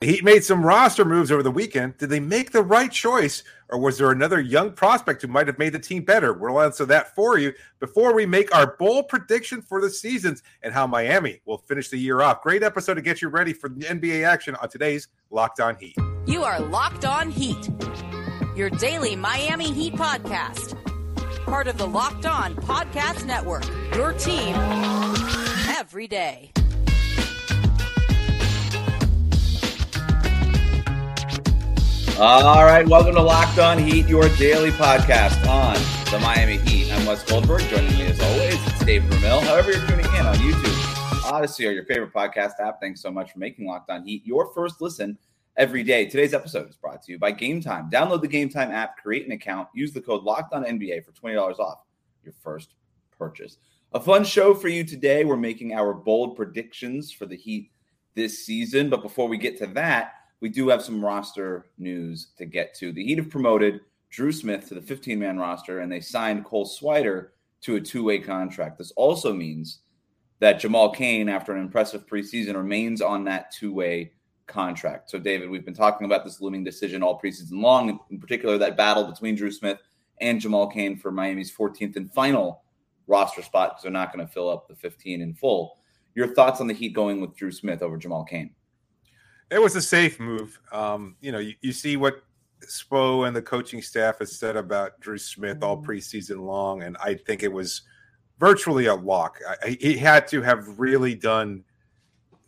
He made some roster moves over the weekend. Did they make the right choice, or was there another young prospect who might have made the team better? We'll answer that for you before we make our bold prediction for the seasons and how Miami will finish the year off. Great episode to get you ready for the NBA action on today's Locked On Heat. You are Locked On Heat, your daily Miami Heat podcast. Part of the Locked On Podcast Network, your team every day. All right, welcome to Locked On Heat, your daily podcast on the Miami Heat. I'm Wes Goldberg. Joining me as always, it's David Ramil. However, you're tuning in on YouTube, Odysee, or your favorite podcast app. Thanks so much for making Locked On Heat your first listen every day. Today's episode is brought to you by Game Time. Download the Game Time app, create an account, use the code Locked On NBA for twenty dollars off your first purchase. A fun show for you today. We're making our bold predictions for the Heat this season, but before we get to that we do have some roster news to get to. The Heat have promoted Drew Smith to the 15 man roster and they signed Cole Swider to a two way contract. This also means that Jamal Cain, after an impressive preseason, remains on that two way contract. So, David, we've been talking about this looming decision all preseason long, in particular, that battle between Drew Smith and Jamal Cain for Miami's 14th and final roster spot because they're not going to fill up the 15 in full. Your thoughts on the Heat going with Drew Smith over Jamal Cain? It was a safe move. Um, you know, you, you, see what Spo and the coaching staff has said about Drew Smith all mm-hmm. preseason long, and I think it was virtually a lock. I, he had to have really done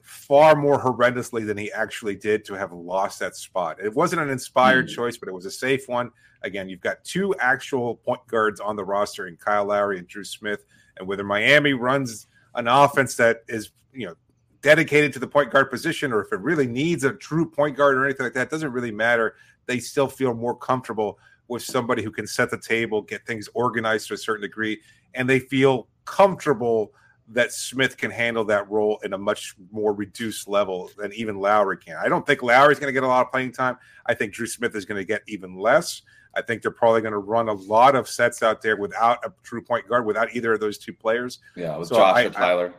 far more horrendously than he actually did to have lost that spot. It wasn't an inspired mm. choice, but it was a safe one. Again, you've got two actual point guards on the roster in Kyle Lowry and Drew Smith, and whether Miami runs an offense that is you know dedicated to the point guard position or if it really needs a true point guard or anything like that, doesn't really matter. They still feel more comfortable with somebody who can set the table, get things organized to a certain degree, and they feel comfortable that Smith can handle that role in a much more reduced level than even Lowry can. I don't think Lowry's going to get a lot of playing time. I think Drew Smith is going to get even less. I think they're probably going to run a lot of sets out there without a true point guard, without either of those two players. Yeah, with so Josh I, or Tyler. I,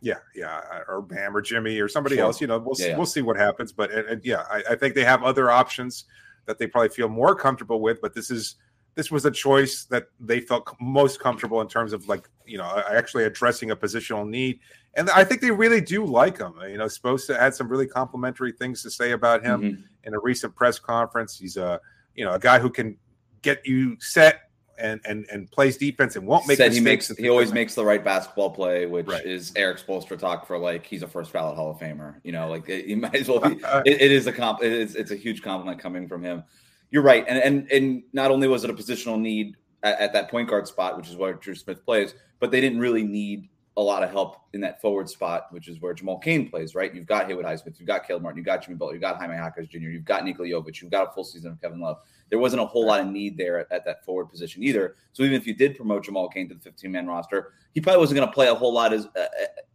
yeah, yeah, or Bam or Jimmy or somebody sure. else. You know, we'll yeah, see, yeah. we'll see what happens. But and, and yeah, I, I, think they have other options that they probably feel more comfortable with. But this is this was a choice that they felt most comfortable in terms of like you know actually addressing a positional need. And I think they really do like him. You know, supposed to add some really complimentary things to say about him mm-hmm. in a recent press conference. He's a you know a guy who can get you set and and and plays defense and won't make Said he makes he always makes the right basketball play, which right. is Erik Spoelstra talk for like he's a first ballot Hall of Famer. You know, like he might as well be. Uh, uh. it, it is a comp. It is it's a huge compliment coming from him. You're right, and and and not only was it a positional need at, at that point guard spot, which is where Drew Smith plays, but they didn't really need a lot of help in that forward spot, which is where Jamal Cain plays, right? You've got Haywood Highsmith, you've got Caleb Martin, you've got Jimmy Butler, you've got Jaime Jaquez Jr., you've got Nikola Jovic, you've got a full season of Kevin Love there wasn't a whole lot of need there at, at that forward position either. So even if you did promote Jamal Cain to the 15 man roster, he probably wasn't going to play a whole lot as uh, uh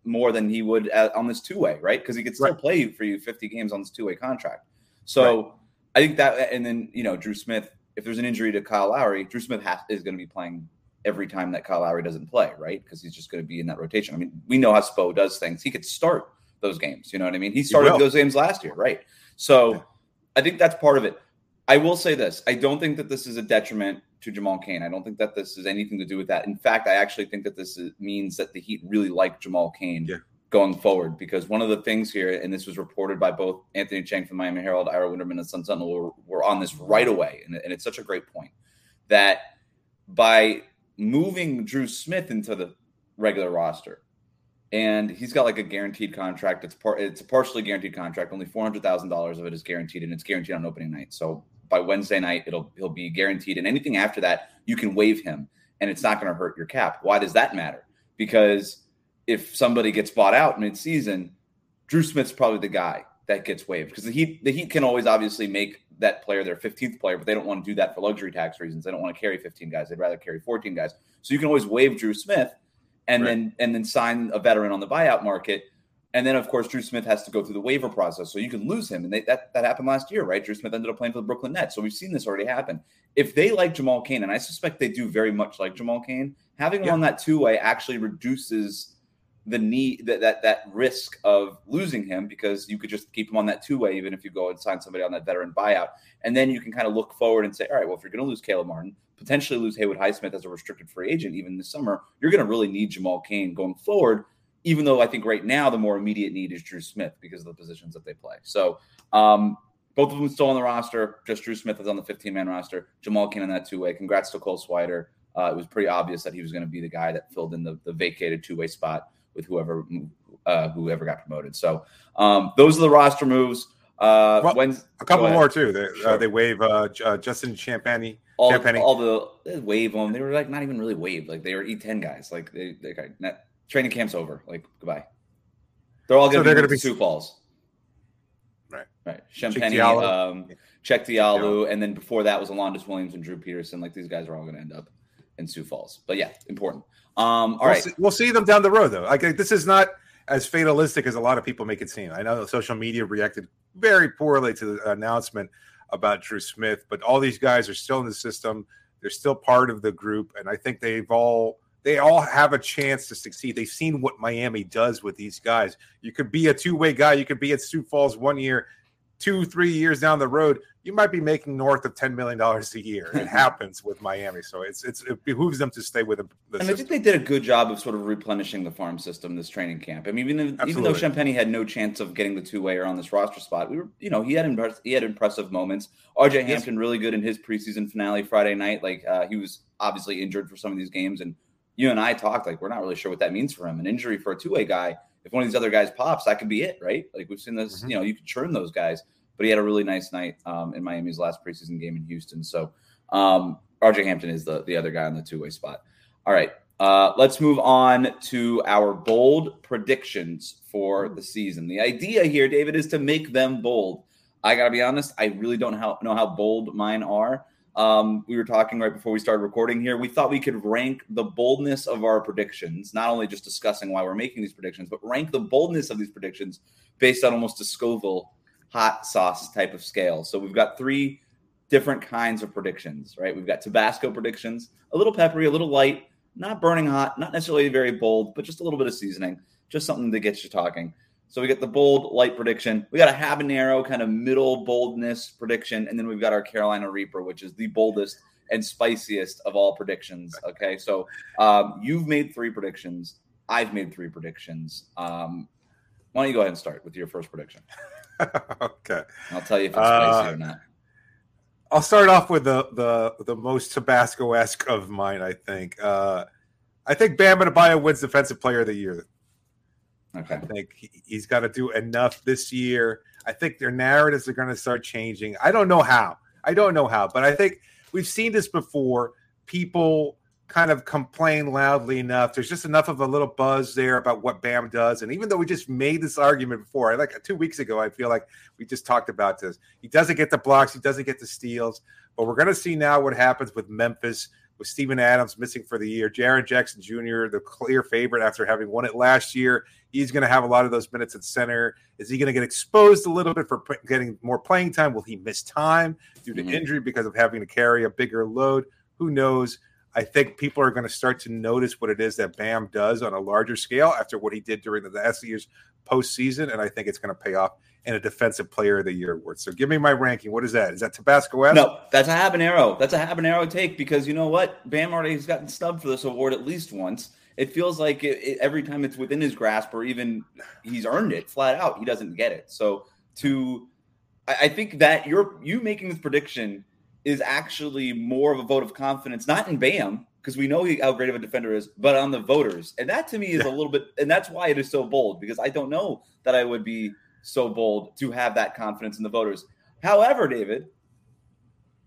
more than he would uh, on this two way, right? Because he could still right. play for you 50 games on this two way contract. So right. I think that, and then you know Drew Smith. If there's an injury to Kyle Lowry, Drew Smith has, is going to be playing every time that Kyle Lowry doesn't play, right? Because he's just going to be in that rotation. I mean, we know how Spo does things. He could start those games. You know what I mean? He started he those games last year, right? So I think that's part of it. I will say this: I don't think that this is a detriment to Jamal Cain. I don't think that this is anything to do with that. In fact, I actually think that this is, means that the Heat really like Jamal Cain. yeah. going forward because one of the things here, and this was reported by both Anthony Chiang from Miami Herald, Ira Winderman, and Sun Sentinel, were, were on this right away, and, and it's such a great point that by moving Drew Smith into the regular roster, and he's got like a guaranteed contract. It's part. It's a partially guaranteed contract. Only four hundred thousand dollars of it is guaranteed, and it's guaranteed on opening night. So by Wednesday night, it'll he'll be guaranteed, and anything after that, you can waive him, and it's not going to hurt your cap. Why does that matter? Because if somebody gets bought out mid-season, Drew Smith's probably the guy that gets waived because the Heat the Heat can always obviously make that player their 15th player, but they don't want to do that for luxury tax reasons. They don't want to carry 15 guys; they'd rather carry 14 guys. So you can always waive Drew Smith, and right. then and then sign a veteran on the buyout market and then, of course, Drew Smith has to go through the waiver process. So you can lose him. And they, that, that happened last year, right? Drew Smith ended up playing for the Brooklyn Nets. So we've seen this already happen. If they like Jamal Cain, and I suspect they do very much like Jamal Cain, having him yeah. on that two way actually reduces the need that, that that risk of losing him because you could just keep him on that two way even if you go and sign somebody on that veteran buyout, and then you can kind of look forward and say, all right, well if you're going to lose Caleb Martin, potentially lose Haywood Highsmith as a restricted free agent even this summer, you're going to really need Jamal Cain going forward. Even though I think right now the more immediate need is Drew Smith because of the positions that they play. So um, both of them still on the roster. Just Drew Smith is on the 15 man roster. Jamal Cain on that two way. Congrats to Cole Swider. Uh, it was pretty obvious that he was going to be the guy that filled in the, the vacated two way spot with whoever uh, whoever got promoted. So um, those are the roster moves. Uh, well, when, a couple more too. They, uh, sure. uh, they waive uh, uh, Justin Champagnie. All, all the they wave them. They were like not even really waved. Like they were E10 guys. Like they, they got, training camp's over. Like goodbye. They're all going to so be, be Sioux Falls. Right. Right. Champagnie, um, Cheick Diallo, yeah. and then before that was Alondes Williams and Drew Peterson. Like these guys are all going to end up in Sioux Falls. But yeah, important. Um, all we'll right. see, we'll see them down the road, though. Like this is not as fatalistic as a lot of people make it seem. I know social media reacted very poorly to the announcement about Drew Smith, but all these guys are still in the system. They're still part of the group, and I think they've all they all have a chance to succeed. They've seen what Miami does with these guys. You could be a two way guy. You could be at Sioux Falls one year, two, three years down the road you might be making north of ten million dollars a year. It happens with Miami, so it's it's it behooves them to stay with them. The and system. I think they did a good job of sort of replenishing the farm system this training camp. I mean, even though, even though Champagnie had no chance of getting the two way or on this roster spot, we were you know he had impress- he had impressive moments. RJ Hampton really good in his preseason finale Friday night. Like uh, he was obviously injured for some of these games, and you and I talked like we're not really sure what that means for him. An injury for a two way guy. If one of these other guys pops, that could be it, right? Like we've seen this. Mm-hmm. You know, you can churn those guys but he had a really nice night um, in Miami's last preseason game in Houston. So um, RJ Hampton is the, the other guy on the two way spot. All right. Uh, let's move on to our bold predictions for the season. The idea here, David, is to make them bold. I got to be honest, I really don't know how bold mine are. Um, we were talking right before we started recording here. We thought we could rank the boldness of our predictions, not only just discussing why we're making these predictions, but rank the boldness of these predictions based on almost a Scoville hot sauce type of scale. So we've got three different kinds of predictions, right? We've got Tabasco predictions, a little peppery, a little light, not burning hot, not necessarily very bold, but just a little bit of seasoning, just something that gets you talking. So we get the bold light prediction. We got a habanero kind of middle boldness prediction, and then we've got our Carolina Reaper, which is the boldest and spiciest of all predictions. Okay, so um, you've made three predictions. I've made three predictions. Um, why don't you go ahead and start with your first prediction? okay. I'll tell you if it's spicy uh, or not. I'll start off with the the the most Tabasco esque of mine. I think. Uh, I think Bam Adebayo wins Defensive Player of the Year. Okay. I think he, has got to do enough this year. I think their narratives are going to start changing. I don't know how. I don't know how, but I think we've seen this before. People kind of complain loudly enough. There's just enough of a little buzz there about what Bam does. And even though we just made this argument before, like two weeks ago, I feel like we just talked about this. He doesn't get the blocks, he doesn't get the steals. But we're going to see now what happens with Memphis, with Steven Adams missing for the year. Jaren Jackson Jr., the clear favorite after having won it last year. He's going to have a lot of those minutes at center. Is he going to get exposed a little bit for getting more playing time? Will he miss time due to mm-hmm. injury because of having to carry a bigger load? Who knows? I think people are going to start to notice what it is that Bam does on a larger scale after what he did during the last year's postseason, and I think it's going to pay off in a Defensive Player of the Year award. So, give me my ranking. What is that? Is that Tabasco? No, that's a habanero. That's a habanero take because you know what? Bam already has gotten snubbed for this award at least once. It feels like it, it, every time it's within his grasp, or even he's earned it flat out, he doesn't get it. So, to I, I think that you're you making this prediction is actually more of a vote of confidence, not in Bam, because we know he, how great of a defender is, but on the voters. And that to me is yeah. a little bit, and that's why it is so bold, because I don't know that I would be so bold to have that confidence in the voters. However, David,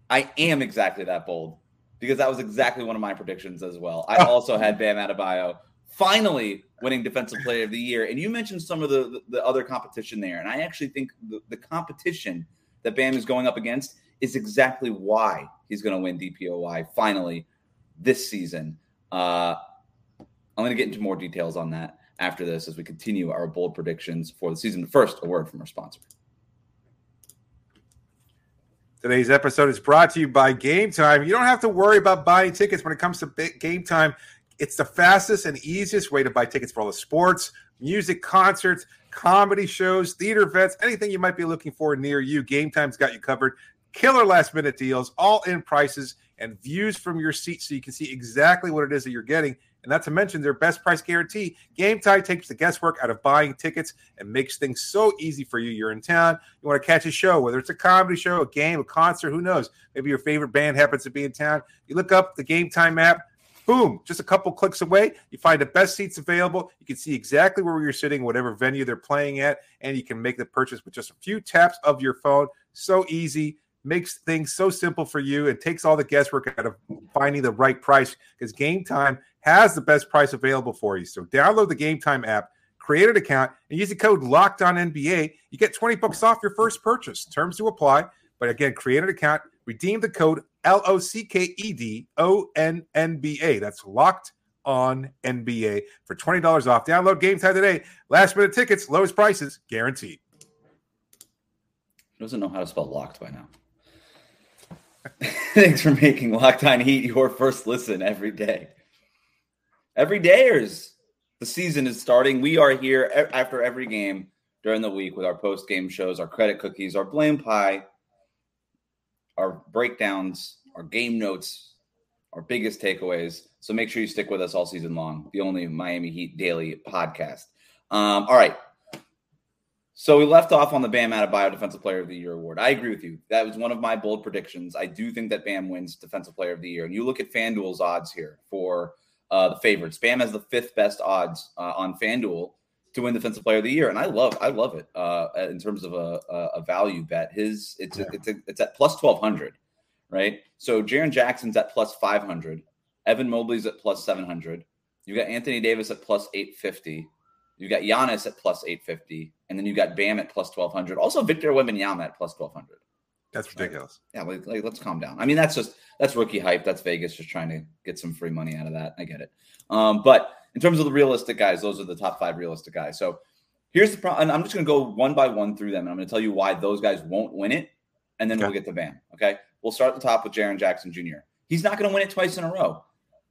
I am exactly that bold because that was exactly one of my predictions as well. I oh. also had Bam Adebayo finally winning Defensive Player of the Year. And you mentioned some of the, the, the other competition there. And I actually think the, the competition that Bam is going up against is exactly why he's going to win DPOY finally this season. Uh, I'm going to get into more details on that after this as we continue our bold predictions for the season. First, a word from our sponsor. Today's episode is brought to you by Game Time. You don't have to worry about buying tickets when it comes to Game Time. It's the fastest and easiest way to buy tickets for all the sports, music, concerts, comedy shows, theater events, anything you might be looking for near you. Game Time's got you covered. Killer last minute deals, all in prices, and views from your seat so you can see exactly what it is that you're getting. And not to mention their best price guarantee. Game Time takes the guesswork out of buying tickets and makes things so easy for you. You're in town, you want to catch a show, whether it's a comedy show, a game, a concert, who knows? Maybe your favorite band happens to be in town. You look up the Game Time app, boom, just a couple clicks away, you find the best seats available. You can see exactly where you're sitting, whatever venue they're playing at, and you can make the purchase with just a few taps of your phone. So easy makes things so simple for you and takes all the guesswork out of finding the right price because Game Time has the best price available for you. So download the Game Time app, create an account, and use the code Locked On NBA. You get 20 bucks off your first purchase. Terms to apply. But again, create an account, redeem the code L O C K E D O N N B A. That's locked on NBA for $20 off. Download Game Time today. Last minute tickets, lowest prices guaranteed. Doesn't know how to spell locked by now. Thanks for making Locked On Heat your first listen every day. Every day, is the season is starting. We are here after every game during the week with our post game shows, our credit cookies, our blame pie, our breakdowns, our game notes, our biggest takeaways. So make sure you stick with us all season long. The only Miami Heat daily podcast. Um, all right. So we left off on the Bam Adebayo Defensive Player of the Year award. I agree with you. That was one of my bold predictions. I do think that Bam wins Defensive Player of the Year. And you look at FanDuel's odds here for uh, the favorites. Bam has the fifth best odds uh, on FanDuel to win Defensive Player of the Year, and I love I love it uh, in terms of a, a, value bet. His it's yeah. it's a, it's at plus twelve hundred, right? So Jaren Jackson's at plus five hundred. Evan Mobley's at plus seven hundred. You've got Anthony Davis at plus eight fifty. You've got Giannis at plus 850, and then you got Bam at plus 1200. Also, Victor Wembanyama at plus 1200. That's ridiculous. Yeah, like, like, let's calm down. I mean, that's just that's rookie hype. That's Vegas just trying to get some free money out of that. I get it. Um, but in terms of the realistic guys, those are the top five realistic guys. So here's the problem. I'm just going to go one by one through them, and I'm going to tell you why those guys won't win it, and then okay. we'll get to Bam. Okay, we'll start at the top with Jaren Jackson Jr. He's not going to win it twice in a row.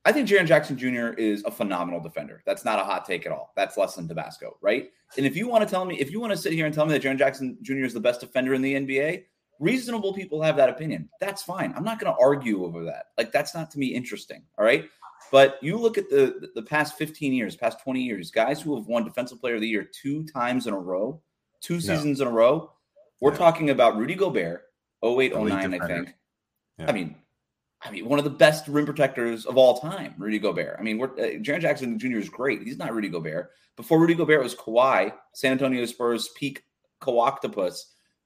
I think Jaren Jackson Jr. is a phenomenal defender. That's not a hot take at all. That's less than Tabasco, right? And if you want to tell me, if you want to sit here and tell me that Jaren Jackson Jr. is the best defender in the NBA, reasonable people have that opinion. That's fine. I'm not going to argue over that. Like that's not to me interesting. All right. But you look at the the past 15 years, past 20 years, guys who have won Defensive Player of the Year two times in a row, two seasons no. in a row. We're yeah. talking about Rudy Gobert, 08, 09, I think. Yeah. I mean, I mean, one of the best rim protectors of all time, Rudy Gobert. I mean, we're, uh, Jaren Jackson Jr. is great. He's not Rudy Gobert. Before Rudy Gobert it was Kawhi, San Antonio Spurs peak Kawoctopus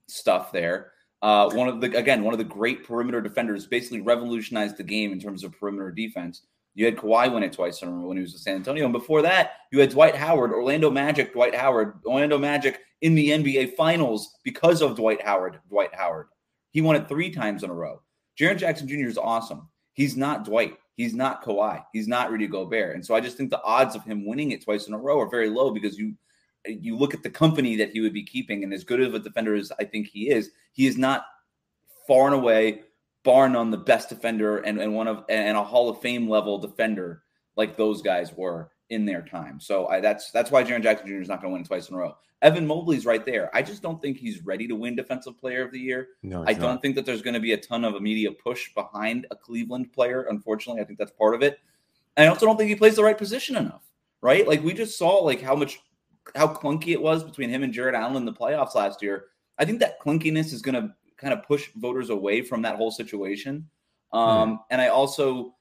stuff there. Uh, one of the again, one of the great perimeter defenders, basically revolutionized the game in terms of perimeter defense. You had Kawhi win it twice in a row when he was in San Antonio, and before that, you had Dwight Howard, Orlando Magic, Dwight Howard, Orlando Magic in the NBA Finals because of Dwight Howard. Dwight Howard, he won it three times in a row. Jaren Jackson Jr. is awesome. He's not Dwight. He's not Kawhi. He's not Rudy Gobert. And so I just think the odds of him winning it twice in a row are very low because you you look at the company that he would be keeping, and as good of a defender as I think he is, he is not far and away, bar none, the best defender and, and one of and a Hall of Fame level defender like those guys were in their time. So I, that's that's why Jaren Jackson Jr. is not going to win twice in a row. Evan Mobley's right there. I just don't think he's ready to win Defensive Player of the Year. No, I don't not. think that there's going to be a ton of immediate push behind a Cleveland player. Unfortunately, I think that's part of it. And I also don't think he plays the right position enough. Right? Like we just saw like how much how clunky it was between him and Jarrett Allen in the playoffs last year. I think that clunkiness is going to kind of push voters away from that whole situation. Um, mm. And I also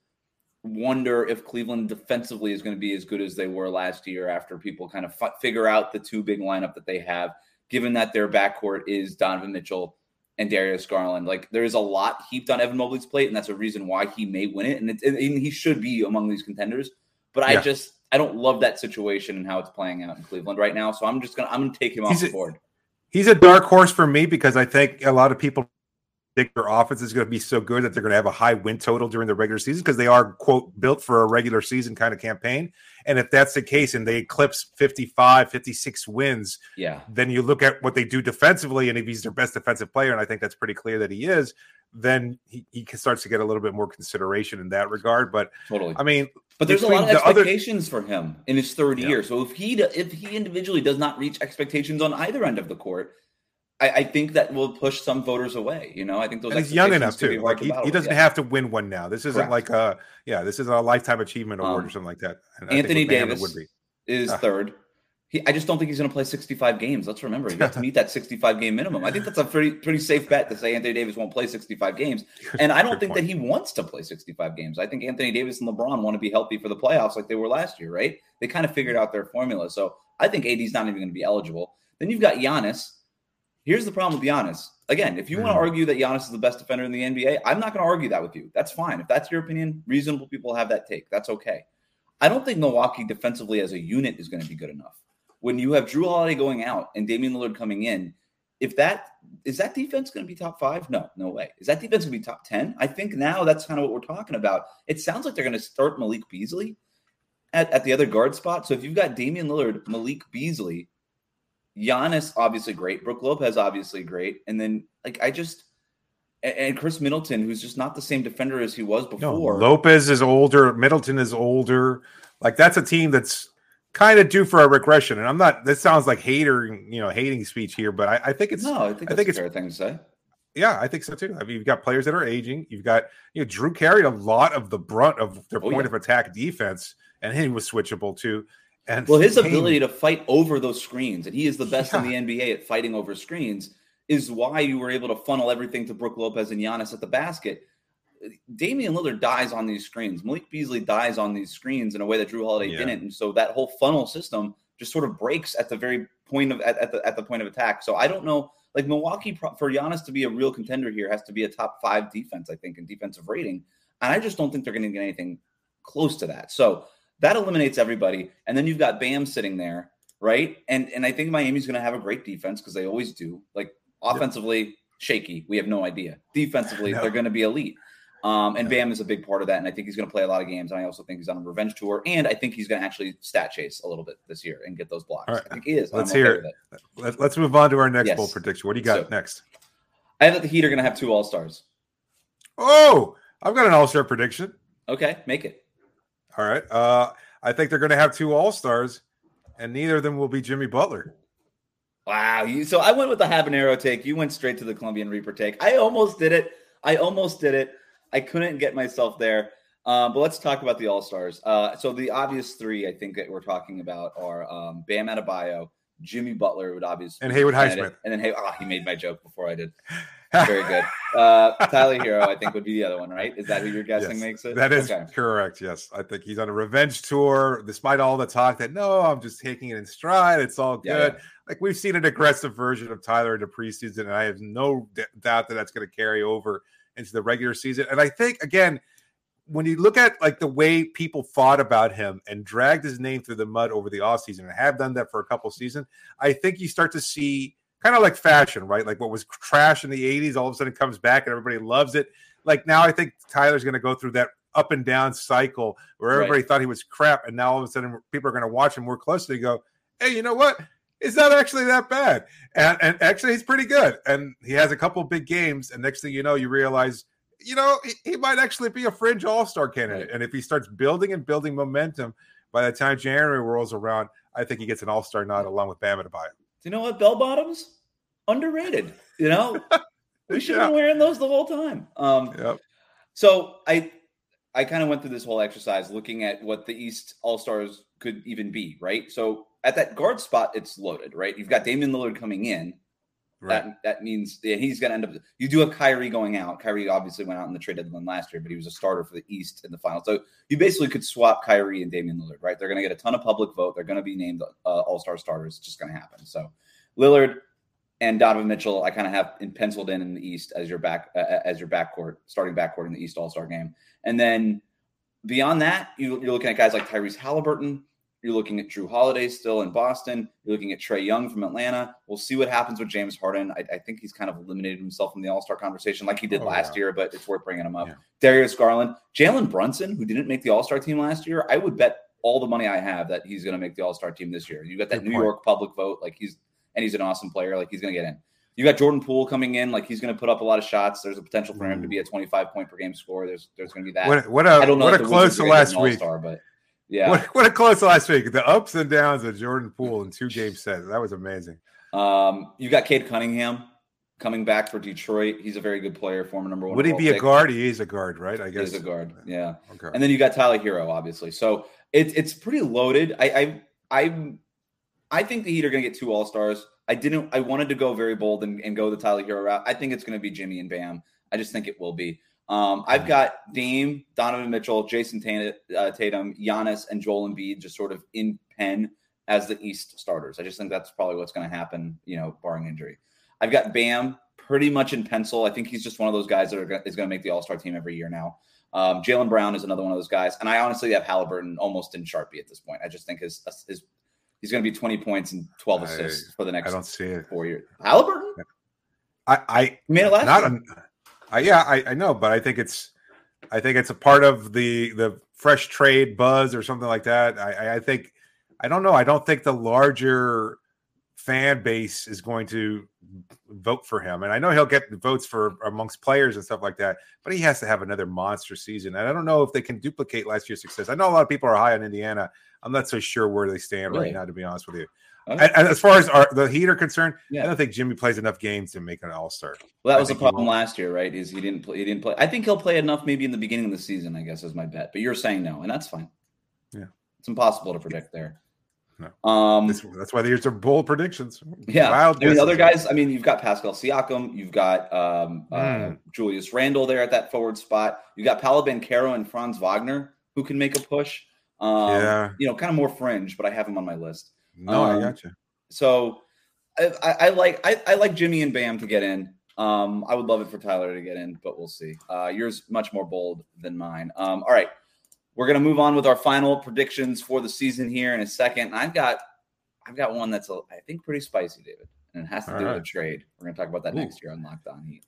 wonder if Cleveland defensively is going to be as good as they were last year after people kind of f- figure out the two big lineup that they have, given that their backcourt is Donovan Mitchell and Darius Garland. Like there's a lot heaped on Evan Mobley's plate, and that's a reason why he may win it, and, it, and he should be among these contenders. But yeah. I just I don't love that situation and how it's playing out in Cleveland right now. So I'm just gonna I'm gonna take him he's off the board. He's a dark horse for me because I think a lot of people think their offense is going to be so good that they're going to have a high win total during the regular season because they are quote built for a regular season kind of campaign. And if that's the case and they eclipse 55 56 wins yeah. then you look at what they do defensively and if he's their best defensive player and i think that's pretty clear that he is then he, he starts to get a little bit more consideration in that regard. But totally. I mean but there's a lot of expectations other... for him in his third yeah. year. So if he if he individually does not reach expectations on either end of the court I, I, think that will push some voters away. You know, I think those. he's young enough too. Like he, he doesn't yeah. have to win one now. This isn't Correct. like a yeah. This is a lifetime achievement award um, or something like that. And Anthony Davis would be. is uh, third. He, I just don't think he's going to play 65 games. Let's remember, you have to meet that 65 game minimum. I think that's a pretty pretty safe bet to say Anthony Davis won't play 65 games. And I don't think point. that he wants to play 65 games. I think Anthony Davis and LeBron want to be healthy for the playoffs like they were last year, right? They kind of figured out their formula. So I think AD's not even going to be eligible. Then you've got Giannis Here's the problem with Giannis. Again, if you mm-hmm. want to argue that Giannis is the best defender in the NBA, I'm not going to argue that with you. That's fine. If that's your opinion, reasonable people have that take. That's okay. I don't think Milwaukee defensively as a unit is going to be good enough. When you have Jrue Holiday going out and Damian Lillard coming in, if that is that defense going to be top five? No, no way. Is that defense going to be top 10? I think now that's kind of what we're talking about. It sounds like they're going to start Malik Beasley at, at the other guard spot. So if you've got Damian Lillard, Malik Beasley, Giannis obviously great, Brook Lopez obviously great, and then like I just and Khris Middleton, who's just not the same defender as he was before. No, Lopez is older, Middleton is older. Like that's a team that's kind of due for a regression. And I'm not. This sounds like hater, you know, hating speech here, but I, I think it's. No, I think, I think it's a fair thing to say. Yeah, I think so too. I mean, you've got players that are aging. You've got you know, Jrue carried a lot of the brunt of their oh, point yeah. of attack defense, and he was switchable too. And well, his ability to fight over those screens, and he is the best yeah. in the NBA at fighting over screens, is why you were able to funnel everything to Brook Lopez and Giannis at the basket. Damian Lillard dies on these screens. Malik Beasley dies on these screens in a way that Jrue Holiday yeah. didn't, and so that whole funnel system just sort of breaks at the very point of at, at, the at the point of attack. So I don't know, like Milwaukee for Giannis to be a real contender here has to be a top five defense, I think, in defensive rating, and I just don't think they're going to get anything close to that. So that eliminates everybody. And then you've got Bam sitting there, right? And and I think Miami's going to have a great defense because they always do. Like offensively, shaky. We have no idea. Defensively, no. they're going to be elite. Um, and Bam is a big part of that. And I think he's going to play a lot of games. And I also think he's on a revenge tour. And I think he's going to actually stat chase a little bit this year and get those blocks. Right. I think he is. Let's hear it. it. Let's move on to our next yes. bold prediction. What do you got so, next? I have that the Heat are going to have two All Stars. Oh, I've got an All Star prediction. Okay, make it. All right. Uh, I think they're going to have two All Stars, and neither of them will be Jimmy Butler. Wow. You, so I went with the habanero take. You went straight to the Carolina Reaper take. I almost did it. I almost did it. I couldn't get myself there. Um, but let's talk about the All Stars. Uh, so the obvious three I think that we're talking about are um, Bam Adebayo, Jimmy Butler would obviously, and Haywood Highsmith, and then hey, oh, he made my joke before I did. Very good. Uh, Tyler Herro, I think, would be the other one, right? Is that who you're guessing yes, makes it? That is okay. correct. Yes, I think he's on a revenge tour, despite all the talk that no, I'm just taking it in stride. It's all good. Yeah, yeah. Like we've seen an aggressive version of Tyler in the preseason, and I have no d- doubt that that's going to carry over into the regular season. And I think again, when you look at like the way people fought about him and dragged his name through the mud over the offseason and have done that for a couple seasons, I think you start to see kind of like fashion, right? Like what was trash in the 80s all of a sudden comes back and everybody loves it. Like now I think Tyler's going to go through that up and down cycle where everybody right. thought he was crap and now all of a sudden people are going to watch him more closely and go, "Hey, you know what? Is that actually that bad?" And and actually he's pretty good. And he has a couple big games and next thing you know you realize you know, he, he might actually be a fringe all-star candidate. Right. And if he starts building and building momentum by the time January rolls around, I think he gets an all-star nod along with Bam Adebayo you know what? Bell bottoms underrated. You know, we should have yeah. been wearing those the whole time. Um, yep. So I I kind of went through this whole exercise looking at what the East All Stars could even be. Right. So at that guard spot, it's loaded. Right. You've got Damian Lillard coming in. Right. That that means yeah, he's going to end up. You do have Kyrie going out. Kyrie obviously went out in the trade deadline last year, but he was a starter for the East in the final. So you basically could swap Kyrie and Damian Lillard. Right? They're going to get a ton of public vote. They're going to be named uh, All Star starters. It's just going to happen. So Lillard and Donovan Mitchell, I kind of have in penciled in in the East as your back uh, uh as your backcourt, starting backcourt in the East All Star game, and then beyond that, you, are looking at guys like Tyrese Halliburton, You're looking at Jrue Holiday still in Boston. You're looking at Trae Young from Atlanta. We'll see what happens with James Harden. I, I think he's kind of eliminated himself from the All Star conversation like he did oh, last yeah. year, but it's worth bringing him up. Yeah. Darius Garland, Jalen Brunson, who didn't make the All Star team last year. I would bet all the money I have that he's going to make the All Star team this year. You got that Good New point. York public vote, like he's and he's an awesome player, like he's going to get in. You got Jordan Poole coming in, like he's going to put up a lot of shots. There's a potential for him to be a 25 point per game score. There's there's going to be that. What, what a, I don't know what a close to last week, but yeah. What, what a close last week. The ups and downs of Jordan Poole in two game sets. That was amazing. Um, you got Cade Cunningham coming back for Detroit. He's a very good player, former number one. Would he be pick. a guard? He is a guard, right? I guess he's a guard. Yeah. Okay. And then you got Tyler Herro, obviously. So it's it's pretty loaded. I I I, I think the Heat are going to get two All Stars. I didn't. I wanted to go very bold and, and go the Tyler Herro route. I think it's going to be Jimmy and Bam. I just think it will be. Um, I've got Dame, Donovan Mitchell, Jayson uh, Tatum, Giannis, and Joel Embiid just sort of in pen as the East starters. I just think that's probably what's going to happen, you know, barring injury. I've got Bam pretty much in pencil. I think he's just one of those guys that are, is going to make the All Star team every year now. Um, Jaylen Brown is another one of those guys, and I honestly have Halliburton almost in Sharpie at this point. I just think his his he's going to be twenty points and twelve assists I, for the next. I don't see it four years. Halliburton. I I made it last. Not I, yeah, I, I know, but I think it's I think it's a part of the the fresh trade buzz or something like that. I, I think I don't know. I don't think the larger fan base is going to vote for him. And I know he'll get votes for amongst players and stuff like that, but he has to have another monster season. And I don't know if they can duplicate last year's success. I know a lot of people are high on Indiana. I'm not so sure where they stand right, right now, to be honest with you. And, and, as far as our, the Heat are concerned, yeah. I don't think Jimmy plays enough games to make an All Star. Well, that was the problem last year, right? Is he didn't play? He didn't play. I think he'll play enough, maybe in the beginning of the season. I guess is my bet. But you're saying no, and that's fine. Yeah, it's impossible to predict there. No. Um, that's, that's why these are bold predictions. Yeah, Wild I mean, other guys. I mean, you've got Pascal Siakam, you've got um, mm. uh, hmm. Julius Randle there at that forward spot. You have got Paolo Banchero and Franz Wagner who can make a push. Um, yeah, you know, kind of more fringe, but I have him on my list. No, um, I got you. So I, I, I like I, I, like Jimmy and Bam to get in. Um, I would love it for Tyler to get in, but we'll see. Uh, yours much more bold than mine. Um, all right, we're gonna move on with our final predictions for the season here in a second. I've got I've got one that's a, I think pretty spicy, David, and it has to all do right. with a trade. We're gonna talk about that Ooh. next year on Locked On Heat.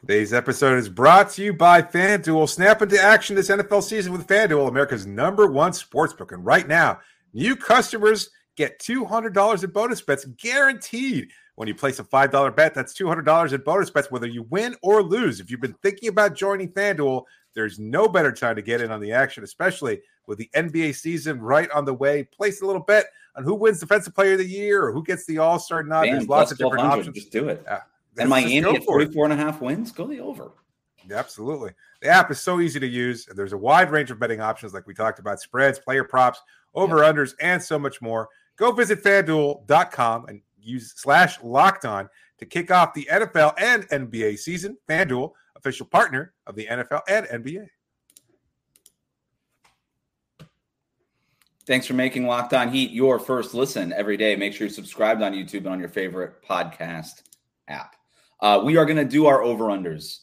Today's episode is brought to you by FanDuel. Snap into action this NFL season with FanDuel, America's number one sportsbook. And right now, New customers get $200 in bonus bets guaranteed. When you place a $5 bet, that's $200 in bonus bets, whether you win or lose. If you've been thinking about joining FanDuel, there's no better time to get in on the action, especially with the NBA season right on the way. Place a little bet on who wins Defensive Player of the Year or who gets the All Star nod. There's lots of different options. Just do it. Yeah. And Miami at 44 and a half wins, go the over. Absolutely. The app is so easy to use. There's a wide range of betting options, like we talked about spreads, player props, over unders, and so much more. Go visit fanduel.com and use slash locked on to kick off the NFL and NBA season. FanDuel, official partner of the NFL and NBA. Thanks for making Locked On Heat your first listen every day. Make sure you're subscribed on YouTube and on your favorite podcast app. Uh, we are going to do our over unders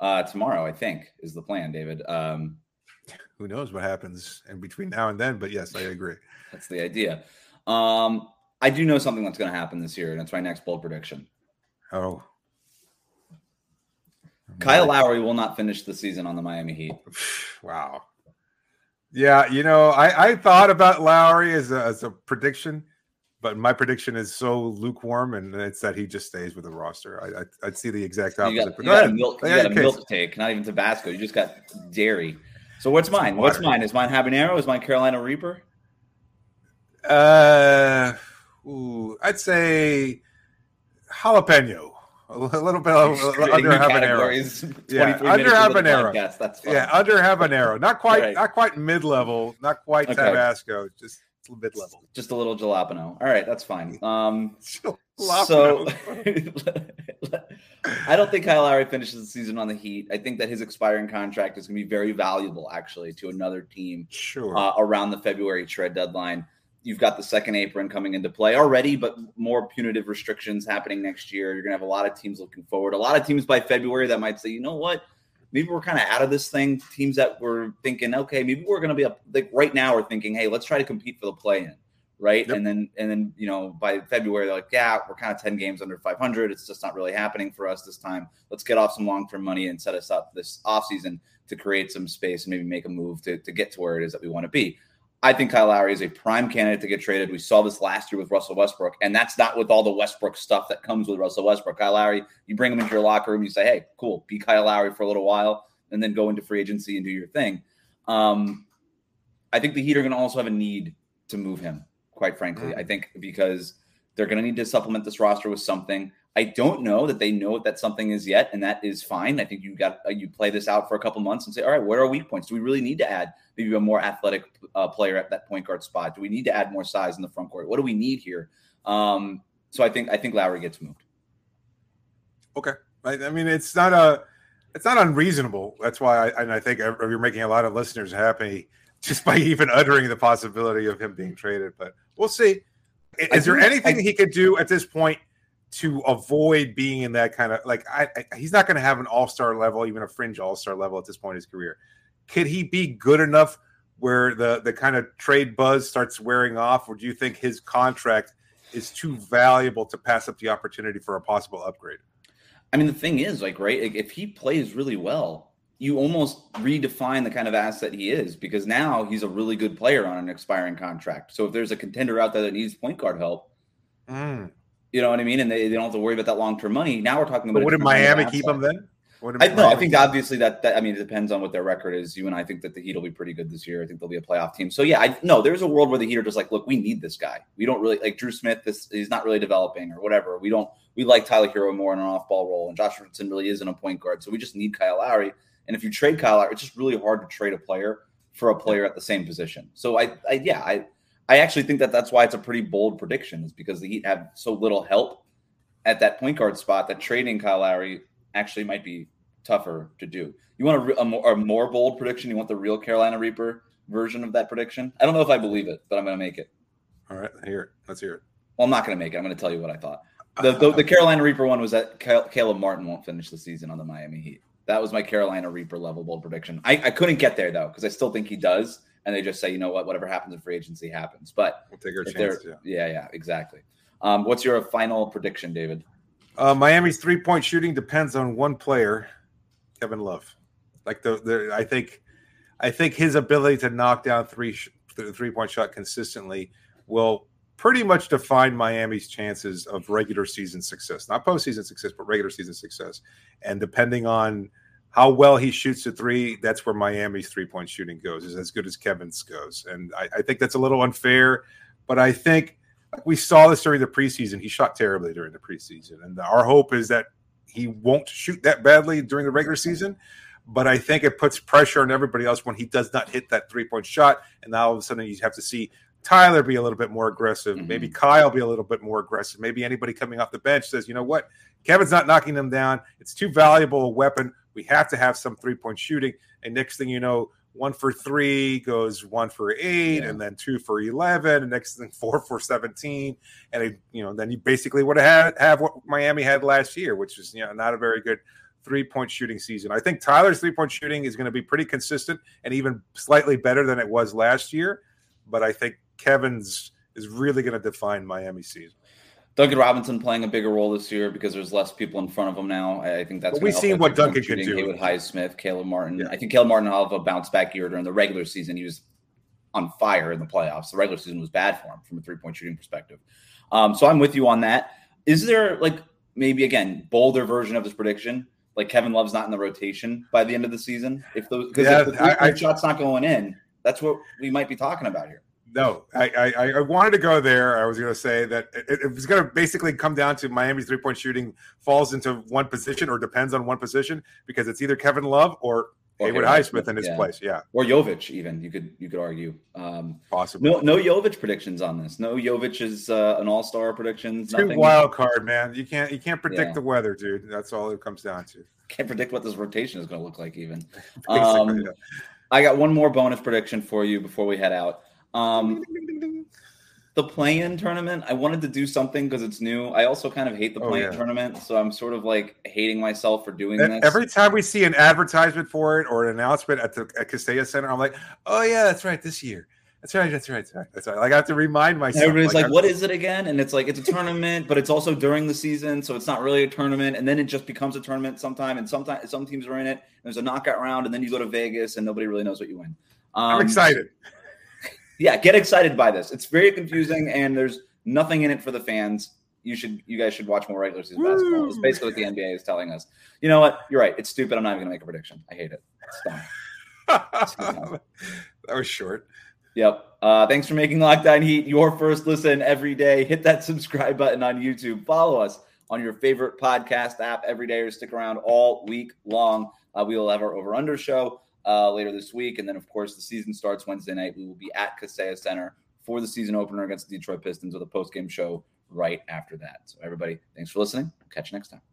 uh, tomorrow, I think, is the plan, David. Um, who knows what happens in between now and then. But yes, I agree. That's the idea. Um, I do know something that's going to happen this year, and it's my next bold prediction. Oh. Kyle Lowry will not finish the season on the Miami Heat. Wow. Yeah, you know, I, I thought about Lowry as a, as a prediction, but my prediction is so lukewarm, and it's that he just stays with the roster. I, I would see the exact opposite. You got, you got a milk, you got a milk take, not even Tabasco. You just got dairy. So what's mine? What's mine? Is mine habanero? Is mine Carolina Reaper? Uh, ooh, I'd say jalapeno. A little bit of, under habanero. Yeah, under habanero. That's fine. Yeah, under habanero. Not quite, right. not quite mid level. Not quite okay. Tabasco. Just mid level. Just a little jalapeno. All right, that's fine. Um, so I don't think Kyle Lowry finishes the season on the Heat. I think that his expiring contract is going to be very valuable, actually, to another team. Sure. Uh, around the February trade deadline, you've got the second apron coming into play already, but more punitive restrictions happening next year. You're going to have a lot of teams looking forward. A lot of teams by February that might say, you know what, maybe we're kind of out of this thing. Teams that were thinking, okay, maybe we're going to be up like right now. We're thinking, hey, let's try to compete for the play-in, right? Yep. And then and then you know by February they're like, yeah, we're kind of ten games under 500. It's just not really happening for us this time. Let's get off some long-term money and set us up this offseason to create some space and maybe make a move to to get to where it is that we want to be. I think Kyle Lowry is a prime candidate to get traded. We saw this last year with Russell Westbrook, and that's not with all the Westbrook stuff that comes with Russell Westbrook. Kyle Lowry, you bring him into your locker room, you say, "Hey, cool, be Kyle Lowry for a little while, and then go into free agency and do your thing." Um, I think the Heat are going to also have a need to move him. Quite frankly, mm-hmm. I think because they're going to need to supplement this roster with something. I don't know that they know what that something is yet, and that is fine. I think you got uh, you play this out for a couple months and say, all right, what are weak points? Do we really need to add maybe a more athletic uh, player at that point guard spot? Do we need to add more size in the front court? What do we need here? Um, so I think I think Lowry gets moved. Okay, I, I mean it's not a it's not unreasonable. That's why I and I think you're making a lot of listeners happy just by even uttering the possibility of him being traded. But we'll see. Is there anything I, he could do at this point to avoid being in that kind of like I, I he's not going to have an all-star level, even a fringe all-star level at this point in his career. Could he be good enough where the the kind of trade buzz starts wearing off, or do you think his contract is too valuable to pass up the opportunity for a possible upgrade? I mean, the thing is, like, right, if he plays really well, you almost redefine the kind of asset he is because now he's a really good player on an expiring contract. So if there's a contender out there that needs point guard help, mm. You know what I mean? And they, they don't have to worry about that long term money. Now we're talking about. But would Miami keep them then? I, no, I think obviously that, that I mean it depends on what their record is. You and I think that the Heat will be pretty good this year. I think they'll be a playoff team. So yeah, I no, there's a world where the Heat are just like, look, we need this guy. We don't really like Drew Smith. This he's not really developing or whatever. We don't we like Tyler Herro more in an off ball role, and Josh Richardson really isn't a point guard. So we just need Kyle Lowry. And if you trade Kyle Lowry, it's just really hard to trade a player for a player at the same position. So I, I yeah, I I actually think that that's why it's a pretty bold prediction, is because the Heat have so little help at that point guard spot that trading Kyle Lowry actually might be tougher to do. You want a, a, more, a more bold prediction? You want the real Carolina Reaper version of that prediction? I don't know if I believe it, but I'm going to make it. All right, here it. Let's hear it. Well, I'm not going to make it. I'm going to tell you what I thought. The, the, the Carolina Reaper one was that Caleb Martin won't finish the season on the Miami Heat. That was my Carolina Reaper level bold prediction. I, I couldn't get there though because I still think he does, and they just say, you know what, whatever happens in free agency happens. But we'll take our chance. Yeah. yeah, yeah, exactly. Um, what's your final prediction, David? Uh, Miami's three point shooting depends on one player, Kevin Love. Like the, the I think, I think his ability to knock down three the three point shot consistently will pretty much define Miami's chances of regular season success, not postseason success, but regular season success. And depending on how well he shoots the three, that's where Miami's three point shooting goes, is as good as Kevin's goes. And I, I think that's a little unfair, but I think we saw this during the preseason. He shot terribly during the preseason, and our hope is that he won't shoot that badly during the regular season. But I think it puts pressure on everybody else when he does not hit that three point shot, and now all of a sudden you have to see Tyler be a little bit more aggressive, mm-hmm. maybe Kyle be a little bit more aggressive, maybe anybody coming off the bench says, you know what, Kevin's not knocking them down. It's too valuable a weapon. We have to have some three point shooting. And next thing you know, one for three goes one for eight, yeah. and then two for eleven, and next thing four for seventeen, and it, you know then you basically would have have what Miami had last year, which is you know not a very good three point shooting season. I think Tyler's three point shooting is going to be pretty consistent and even slightly better than it was last year, but I think Kevin's is really going to define Miami season. Duncan Robinson playing a bigger role this year because there's less people in front of him now. I think that's we've seen what Duncan can do. With Highsmith, Caleb Martin. Yeah. I think Caleb Martin will have a bounce back year during the regular season. He was on fire in the playoffs. The regular season was bad for him from a three point shooting perspective. Um, so I'm with you on that. Is there like maybe again bolder version of this prediction? Like Kevin Love's not in the rotation by the end of the season. If those because yeah, if the I, I, shot's not going in, that's what we might be talking about here no, I, I, I wanted to go there. I was going to say that it, it was going to basically come down to Miami's three point shooting falls into one position or depends on one position because it's either Kevin Love or, or Haywood Highsmith in his yeah. place. Yeah, or Jovic even you could you could argue um, possibly. No, no Jovic predictions on this. No Jovic is uh, an all star predictions. Too wild card, man. You can't you can't predict yeah. the weather, dude. That's all it comes down to. Can't predict what this rotation is going to look like even. um, yeah. I got one more bonus prediction for you before we head out. Um, the play-in tournament. I wanted to do something because it's new. I also kind of hate the Oh, play-in yeah. tournament, so I'm sort of like hating myself for doing E- this. Every time we see an advertisement for it or an announcement at the at Kaseya Center, I'm like, oh yeah, that's right, this year. That's right, that's right, that's right. That's right. Like I have to remind myself. Everybody's like, I'm- "What is it again?" And it's like it's a tournament, but it's also during the season, so it's not really a tournament. And then it just becomes a tournament sometime, and sometimes some teams are in it. And there's a knockout round, and then you go to Vegas, and nobody really knows what you win. Um, I'm excited. Yeah, get excited by this. It's very confusing, and there's nothing in it for the fans. You should, you guys should watch more regular season basketball. It's basically what the NBA is telling us. You know what? You're right. It's stupid. I'm not even gonna make a prediction. I hate it. That was short. Yep. Uh, thanks for making Locked On Heat your first listen every day. Hit that subscribe button on YouTube. Follow us on your favorite podcast app every day or stick around all week long. Uh, we will have our over under show uh, later this week. And then, of course, the season starts Wednesday night. We will be at Kaseya Center for the season opener against the Detroit Pistons with a post game show right after that. So, everybody, thanks for listening. Catch you next time.